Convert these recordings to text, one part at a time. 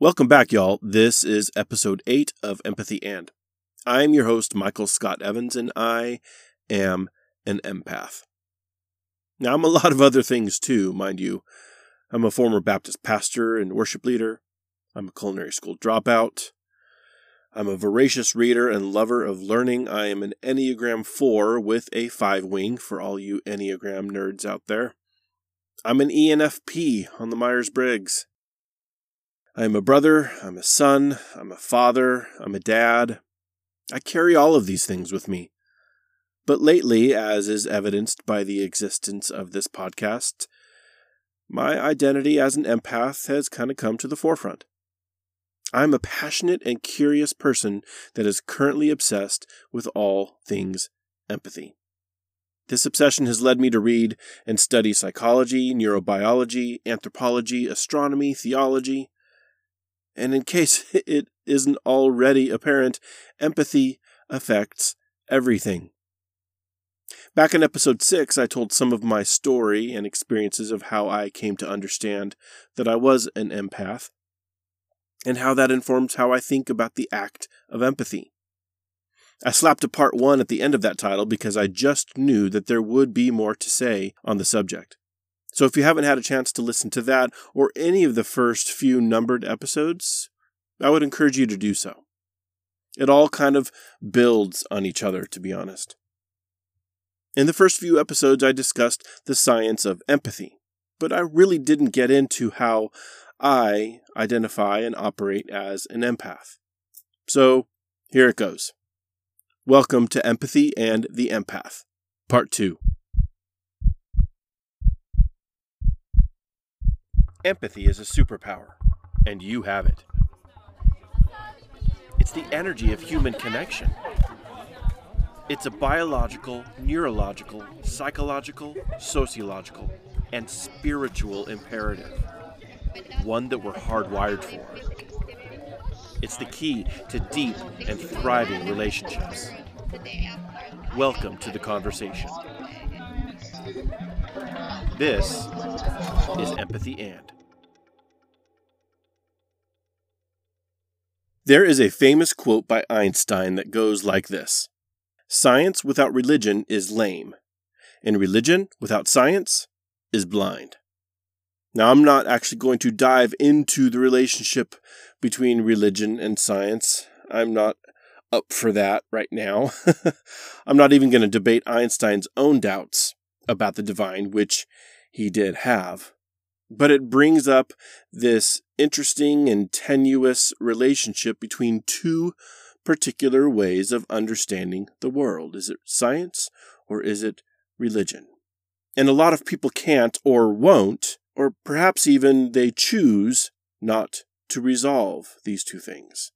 Welcome back, y'all. This is episode 8 of Empathy and. I'm your host, Michael Scott Evans, and I am an empath. Now, I'm a lot of other things too, mind you. I'm a former Baptist pastor and worship leader. I'm a culinary school dropout. I'm a voracious reader and lover of learning. I am an Enneagram 4 with a 5 wing for all you Enneagram nerds out there. I'm an ENFP on the Myers Briggs. I am a brother, I'm a son, I'm a father, I'm a dad. I carry all of these things with me. But lately, as is evidenced by the existence of this podcast, my identity as an empath has kind of come to the forefront. I'm a passionate and curious person that is currently obsessed with all things empathy. This obsession has led me to read and study psychology, neurobiology, anthropology, astronomy, theology, and in case it isn't already apparent, empathy affects everything. Back in episode 6, I told some of my story and experiences of how I came to understand that I was an empath, and how that informs how I think about the act of empathy. I slapped a part 1 at the end of that title because I just knew that there would be more to say on the subject. So if you haven't had a chance to listen to that or any of the first few numbered episodes, I would encourage you to do so. It all kind of builds on each other, to be honest. In the first few episodes, I discussed the science of empathy, but I really didn't get into how I identify and operate as an empath. So here it goes. Welcome to Empathy and the Empath, Part 2. Empathy is a superpower, and you have it. It's the energy of human connection. It's a biological, neurological, psychological, sociological, and spiritual imperative, one that we're hardwired for. It's the key to deep and thriving relationships. Welcome to the conversation. This is Empathy and. There is a famous quote by Einstein that goes like this Science without religion is lame, and religion without science is blind. Now, I'm not actually going to dive into the relationship between religion and science. I'm not up for that right now. I'm not even going to debate Einstein's own doubts about the divine, which he did have. But it brings up this interesting and tenuous relationship between two particular ways of understanding the world. Is it science or is it religion? And a lot of people can't or won't, or perhaps even they choose not to resolve these two things.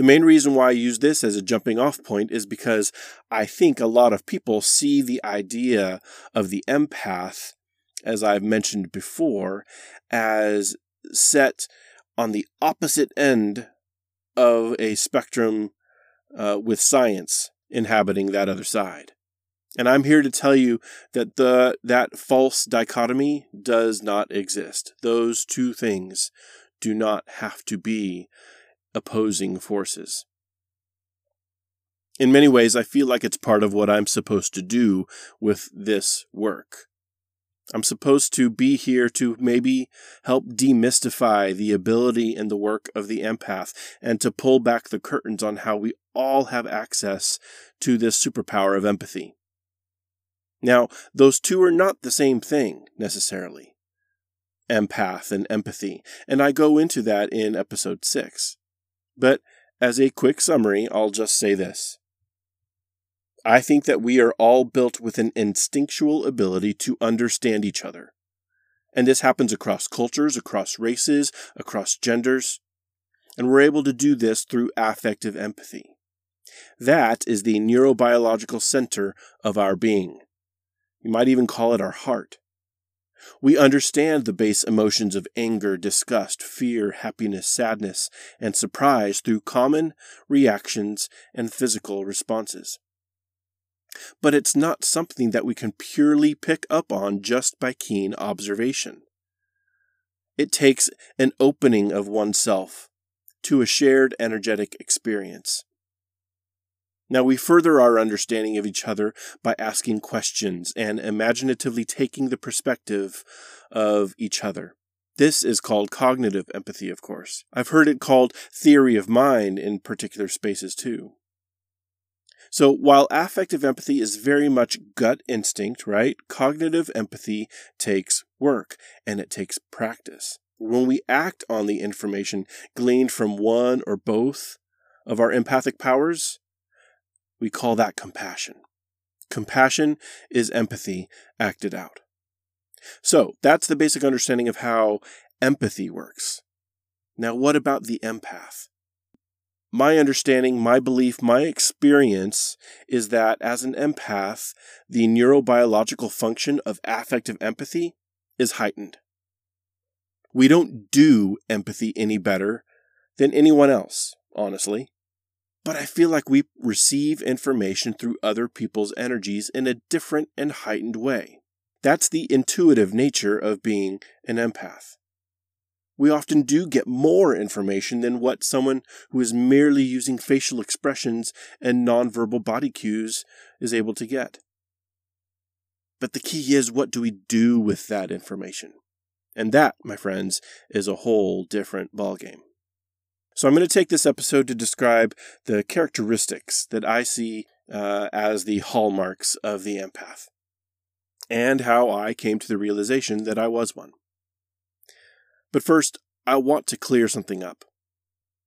The main reason why I use this as a jumping off point is because I think a lot of people see the idea of the empath, as I've mentioned before, as set on the opposite end of a spectrum uh, with science inhabiting that other side. And I'm here to tell you that the that false dichotomy does not exist. Those two things do not have to be opposing forces. In many ways, I feel like it's part of what I'm supposed to do with this work. I'm supposed to be here to maybe help demystify the ability and the work of the empath and to pull back the curtains on how we all have access to this superpower of empathy. Now, those two are not the same thing necessarily empath and empathy, and I go into that in episode 6. But as a quick summary, I'll just say this. I think that we are all built with an instinctual ability to understand each other. And this happens across cultures, across races, across genders. And we're able to do this through affective empathy. That is the neurobiological center of our being. You might even call it our heart. We understand the base emotions of anger, disgust, fear, happiness, sadness, and surprise through common reactions and physical responses. But it's not something that we can purely pick up on just by keen observation. It takes an opening of oneself to a shared energetic experience. Now, we further our understanding of each other by asking questions and imaginatively taking the perspective of each other. This is called cognitive empathy, of course. I've heard it called theory of mind in particular spaces too. So while affective empathy is very much gut instinct, right? Cognitive empathy takes work and it takes practice. When we act on the information gleaned from one or both of our empathic powers, we call that compassion. Compassion is empathy acted out. So that's the basic understanding of how empathy works. Now, what about the empath? my understanding, my belief, my experience is that as an empath, the neurobiological function of affective empathy is heightened. We don't do empathy any better than anyone else, honestly. But I feel like we receive information through other people's energies in a different and heightened way. That's the intuitive nature of being an empath we often do get more information than what someone who is merely using facial expressions and nonverbal body cues is able to get. But the key is what do we do with that information? And that, my friends, is a whole different ballgame. So I'm going to take this episode to describe the characteristics that I see uh, as the hallmarks of the empath, and how I came to the realization that I was one. But first, I want to clear something up.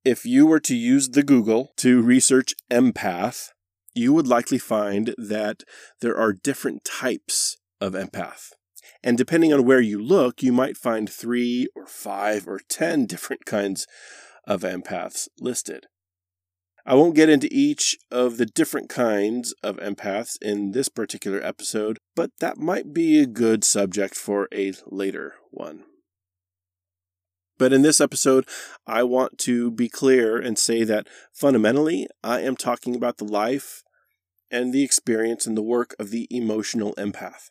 If you were to use the Google to research empath, you would likely find that there are different types of empath. And depending on where you look, you might find three or five or ten different kinds of empaths listed. I won't get into each of the different kinds of empaths in this particular episode, but that might be a good subject for a later one. But in this episode, I want to be clear and say that fundamentally, I am talking about the life and the experience and the work of the emotional empath.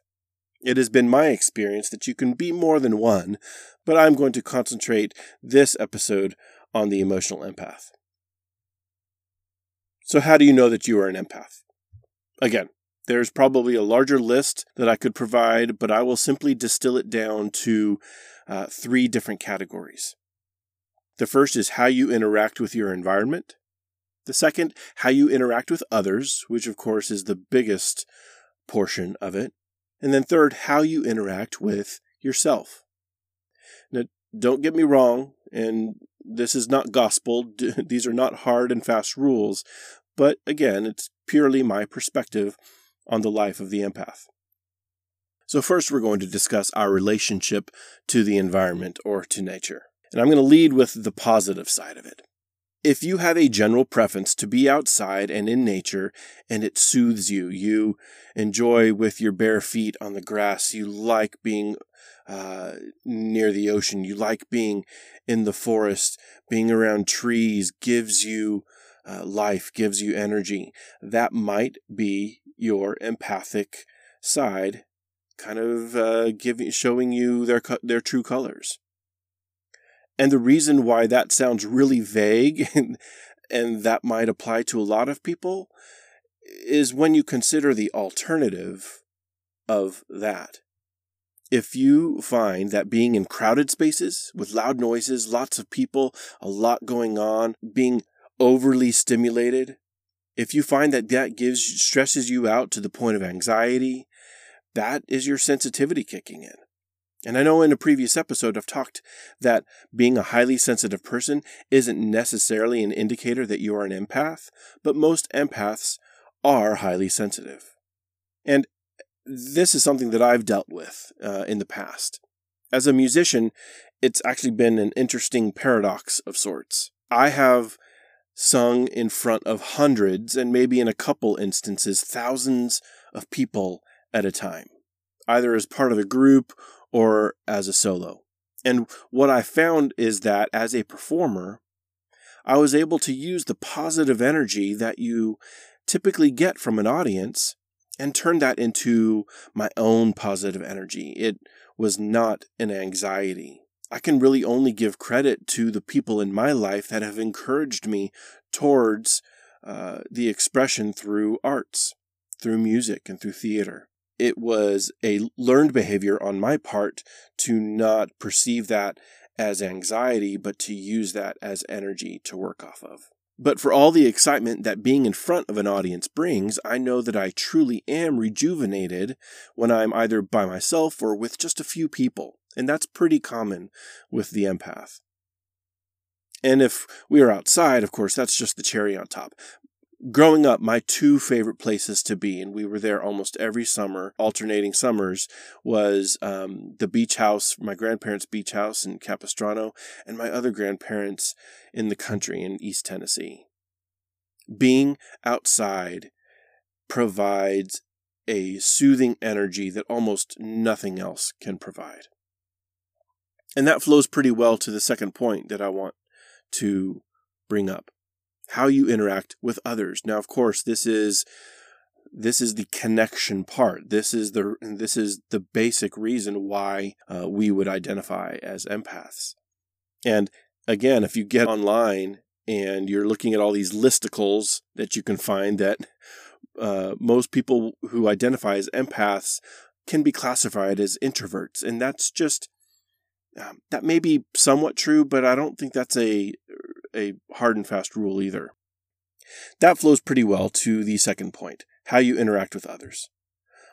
It has been my experience that you can be more than one, but I'm going to concentrate this episode on the emotional empath. So, how do you know that you are an empath? Again, there's probably a larger list that I could provide, but I will simply distill it down to uh, three different categories. The first is how you interact with your environment. The second, how you interact with others, which of course is the biggest portion of it. And then third, how you interact with yourself. Now, don't get me wrong, and this is not gospel. These are not hard and fast rules. But again, it's purely my perspective on the life of the empath. So, first, we're going to discuss our relationship to the environment or to nature. And I'm going to lead with the positive side of it. If you have a general preference to be outside and in nature and it soothes you, you enjoy with your bare feet on the grass, you like being uh, near the ocean, you like being in the forest, being around trees gives you uh, life, gives you energy. That might be your empathic side kind of uh, giving showing you their their true colors. And the reason why that sounds really vague and, and that might apply to a lot of people is when you consider the alternative of that. If you find that being in crowded spaces with loud noises, lots of people, a lot going on, being overly stimulated, if you find that that gives stresses you out to the point of anxiety, that is your sensitivity kicking in. And I know in a previous episode I've talked that being a highly sensitive person isn't necessarily an indicator that you are an empath, but most empaths are highly sensitive. And this is something that I've dealt with uh, in the past. As a musician, it's actually been an interesting paradox of sorts. I have sung in front of hundreds and maybe in a couple instances thousands of people at a time, either as part of a group or as a solo. And what I found is that as a performer, I was able to use the positive energy that you typically get from an audience and turn that into my own positive energy. It was not an anxiety. I can really only give credit to the people in my life that have encouraged me towards uh, the expression through arts, through music, and through theater. It was a learned behavior on my part to not perceive that as anxiety, but to use that as energy to work off of. But for all the excitement that being in front of an audience brings, I know that I truly am rejuvenated when I'm either by myself or with just a few people. And that's pretty common with the empath. And if we are outside, of course, that's just the cherry on top growing up, my two favorite places to be, and we were there almost every summer, alternating summers, was um, the beach house, my grandparents' beach house in Capistrano, and my other grandparents in the country in East Tennessee. Being outside provides a soothing energy that almost nothing else can provide. And that flows pretty well to the second point that I want to bring up how you interact with others. Now, of course, this is this is the connection part. This is the this is the basic reason why uh, we would identify as empaths. And again, if you get online and you're looking at all these listicles that you can find that uh, most people who identify as empaths can be classified as introverts, and that's just um, that may be somewhat true, but I don't think that's a a hard and fast rule either. That flows pretty well to the second point how you interact with others.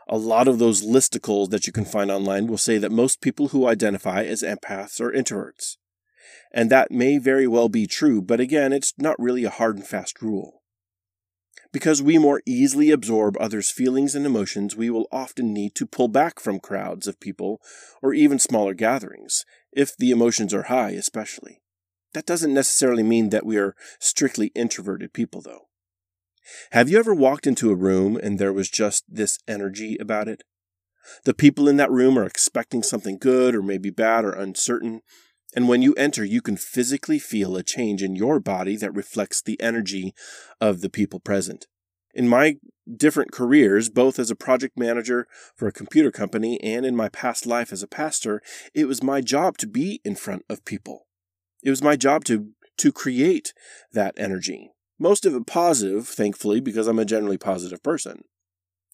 A lot of those listicles that you can find online will say that most people who identify as empaths are introverts. And that may very well be true, but again, it's not really a hard and fast rule. Because we more easily absorb others' feelings and emotions, we will often need to pull back from crowds of people or even smaller gatherings, if the emotions are high, especially. That doesn't necessarily mean that we are strictly introverted people, though. Have you ever walked into a room and there was just this energy about it? The people in that room are expecting something good or maybe bad or uncertain, and when you enter, you can physically feel a change in your body that reflects the energy of the people present. In my different careers, both as a project manager for a computer company and in my past life as a pastor, it was my job to be in front of people. It was my job to to create that energy. Most of it positive, thankfully, because I'm a generally positive person.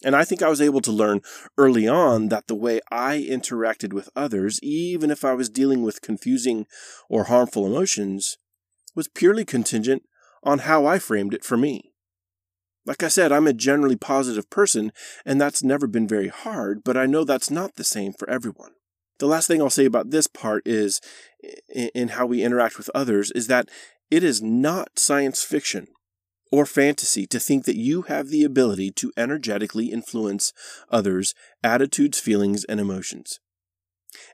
And I think I was able to learn early on that the way I interacted with others, even if I was dealing with confusing or harmful emotions, was purely contingent on how I framed it for me. Like I said, I'm a generally positive person, and that's never been very hard, but I know that's not the same for everyone. The last thing I'll say about this part is in how we interact with others is that it is not science fiction or fantasy to think that you have the ability to energetically influence others' attitudes, feelings, and emotions.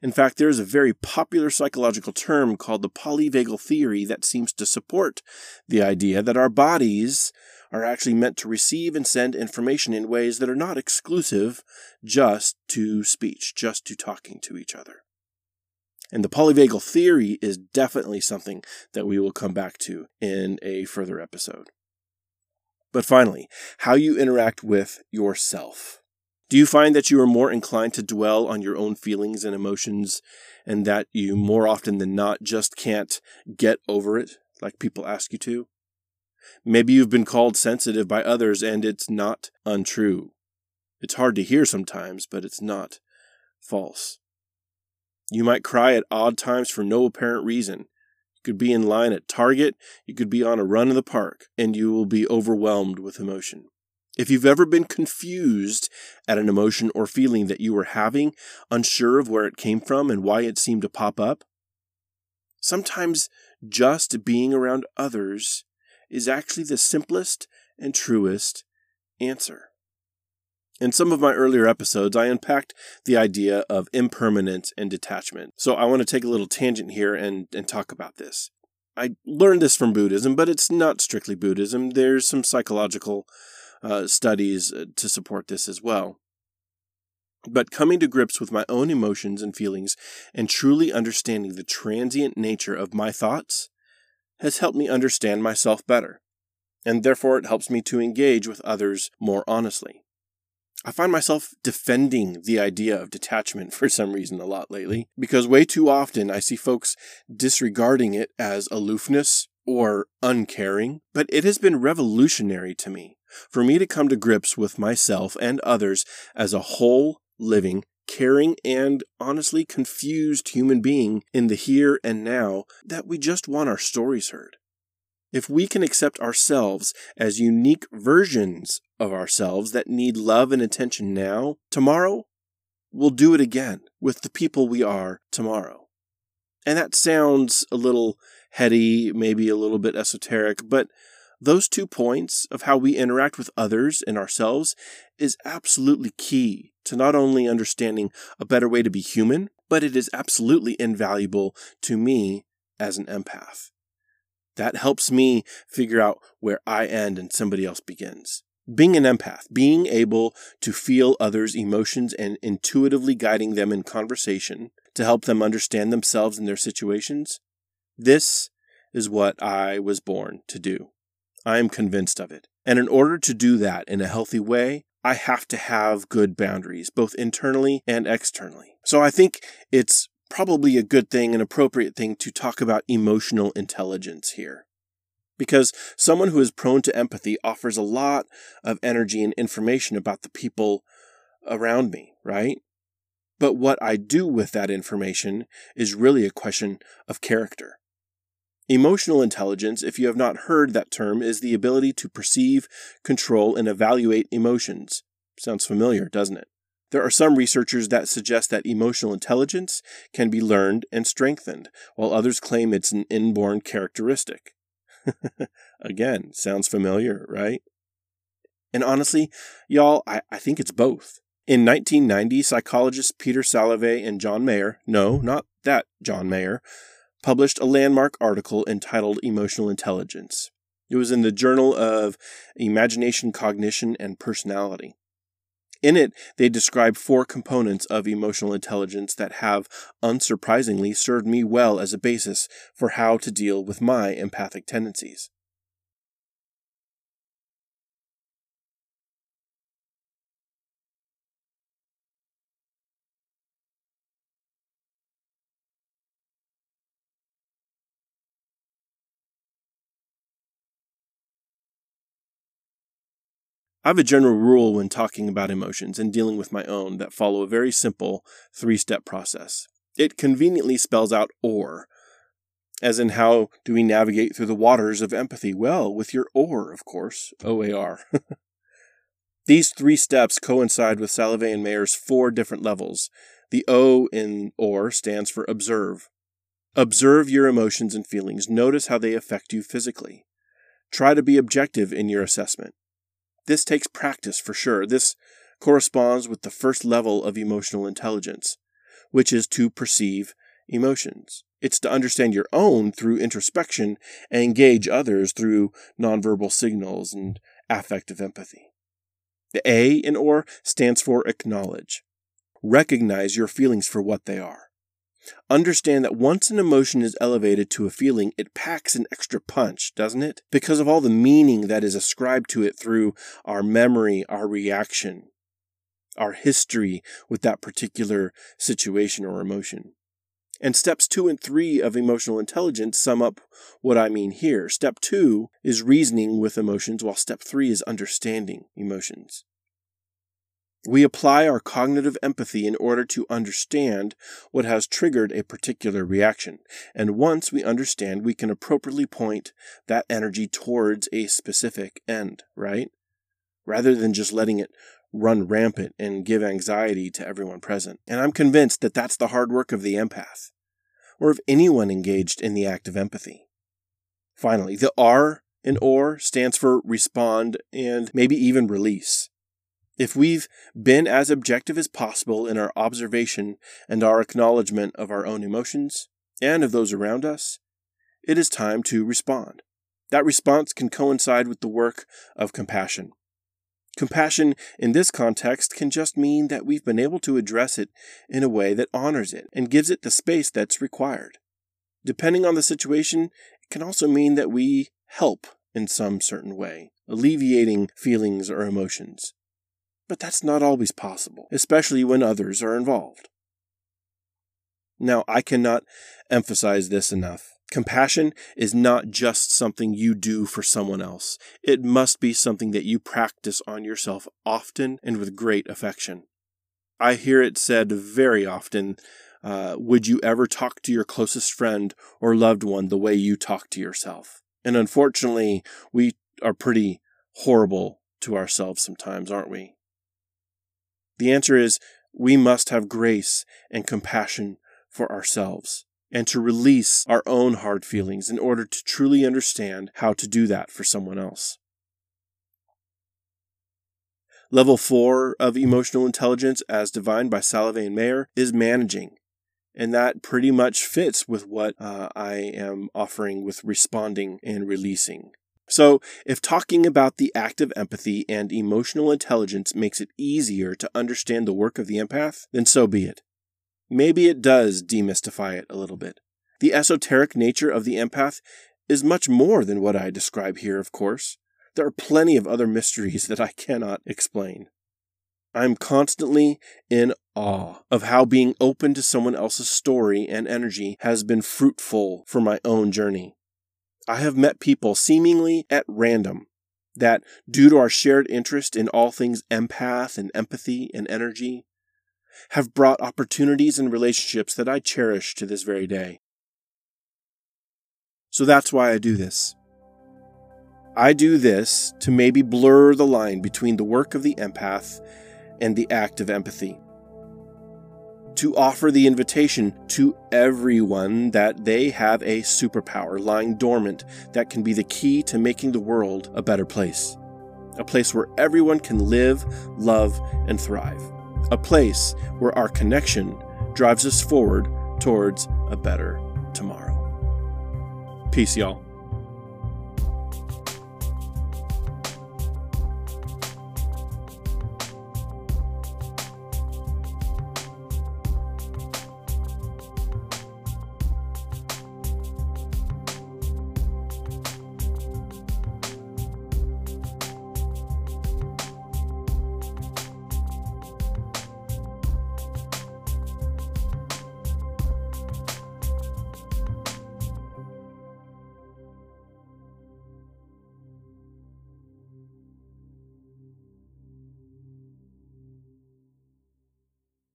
In fact, there is a very popular psychological term called the polyvagal theory that seems to support the idea that our bodies are actually meant to receive and send information in ways that are not exclusive just to speech, just to talking to each other. And the polyvagal theory is definitely something that we will come back to in a further episode. But finally, how you interact with yourself. Do you find that you are more inclined to dwell on your own feelings and emotions and that you more often than not just can't get over it like people ask you to? Maybe you've been called sensitive by others and it's not untrue. It's hard to hear sometimes, but it's not false. You might cry at odd times for no apparent reason. You could be in line at Target, you could be on a run in the park, and you will be overwhelmed with emotion. If you've ever been confused at an emotion or feeling that you were having, unsure of where it came from and why it seemed to pop up, sometimes just being around others is actually the simplest and truest answer. In some of my earlier episodes, I unpacked the idea of impermanence and detachment. So I want to take a little tangent here and, and talk about this. I learned this from Buddhism, but it's not strictly Buddhism. There's some psychological uh, studies uh, to support this as well. But coming to grips with my own emotions and feelings and truly understanding the transient nature of my thoughts has helped me understand myself better, and therefore it helps me to engage with others more honestly. I find myself defending the idea of detachment for some reason a lot lately, because way too often I see folks disregarding it as aloofness or uncaring, but it has been revolutionary to me for me to come to grips with myself and others as a whole, living, caring, and honestly confused human being in the here and now that we just want our stories heard. If we can accept ourselves as unique versions of ourselves that need love and attention now, tomorrow, we'll do it again with the people we are tomorrow. And that sounds a little heady, maybe a little bit esoteric, but those two points of how we interact with others and ourselves is absolutely key to not only understanding a better way to be human, but it is absolutely invaluable to me as an empath. That helps me figure out where I end and somebody else begins. Being an empath, being able to feel others' emotions and intuitively guiding them in conversation to help them understand themselves and their situations, this is what I was born to do. I am convinced of it. And in order to do that in a healthy way, I have to have good boundaries, both internally and externally. So I think it's probably a good thing, an appropriate thing to talk about emotional intelligence here. Because someone who is prone to empathy offers a lot of energy and information about the people around me, right? But what I do with that information is really a question of character. Emotional intelligence, if you have not heard that term, is the ability to perceive, control, and evaluate emotions. Sounds familiar, doesn't it? There are some researchers that suggest that emotional intelligence can be learned and strengthened, while others claim it's an inborn characteristic. Again, sounds familiar, right? And honestly, y'all, I, I think it's both. In 1990, psychologists Peter Salovey and John Mayer, no, not that John Mayer, published a landmark article entitled Emotional Intelligence. It was in the Journal of Imagination, Cognition, and Personality. In it, they describe four components of emotional intelligence that have, unsurprisingly, served me well as a basis for how to deal with my empathic tendencies. I have a general rule when talking about emotions and dealing with my own that follow a very simple three step process. It conveniently spells out OAR, as in how do we navigate through the waters of empathy? Well, with your OAR, of course, O A R. These three steps coincide with Salovey and Mayer's four different levels. The O in OAR stands for observe. Observe your emotions and feelings. Notice how they affect you physically. Try to be objective in your assessment. This takes practice for sure. This corresponds with the first level of emotional intelligence, which is to perceive emotions. It's to understand your own through introspection and engage others through nonverbal signals and affective empathy. The A in OAR stands for acknowledge. Recognize your feelings for what they are. Understand that once an emotion is elevated to a feeling, it packs an extra punch, doesn't it? Because of all the meaning that is ascribed to it through our memory, our reaction, our history with that particular situation or emotion. And steps two and three of emotional intelligence sum up what I mean here. Step two is reasoning with emotions, while step three is understanding emotions. We apply our cognitive empathy in order to understand what has triggered a particular reaction. And once we understand, we can appropriately point that energy towards a specific end, right? Rather than just letting it run rampant and give anxiety to everyone present. And I'm convinced that that's the hard work of the empath, or of anyone engaged in the act of empathy. Finally, the R in OAR stands for respond and maybe even release. If we've been as objective as possible in our observation and our acknowledgement of our own emotions and of those around us, it is time to respond. That response can coincide with the work of compassion. Compassion in this context can just mean that we've been able to address it in a way that honors it and gives it the space that's required. Depending on the situation, it can also mean that we help in some certain way, alleviating feelings or emotions. But that's not always possible, especially when others are involved. Now, I cannot emphasize this enough. Compassion is not just something you do for someone else. It must be something that you practice on yourself often and with great affection. I hear it said very often uh, Would you ever talk to your closest friend or loved one the way you talk to yourself? And unfortunately, we are pretty horrible to ourselves sometimes, aren't we? The answer is we must have grace and compassion for ourselves and to release our own hard feelings in order to truly understand how to do that for someone else. Level 4 of emotional intelligence, as defined by Salovey and Mayer, is managing. And that pretty much fits with what uh, I am offering with responding and releasing. So, if talking about the act of empathy and emotional intelligence makes it easier to understand the work of the empath, then so be it. Maybe it does demystify it a little bit. The esoteric nature of the empath is much more than what I describe here, of course. There are plenty of other mysteries that I cannot explain. I'm constantly in awe of how being open to someone else's story and energy has been fruitful for my own journey. I have met people seemingly at random that, due to our shared interest in all things empath and empathy and energy, have brought opportunities and relationships that I cherish to this very day. So that's why I do this. I do this to maybe blur the line between the work of the empath and the act of empathy to offer the invitation to everyone that they have a superpower lying dormant that can be the key to making the world a better place. A place where everyone can live, love, and thrive. A place where our connection drives us forward towards a better tomorrow. Peace, y'all.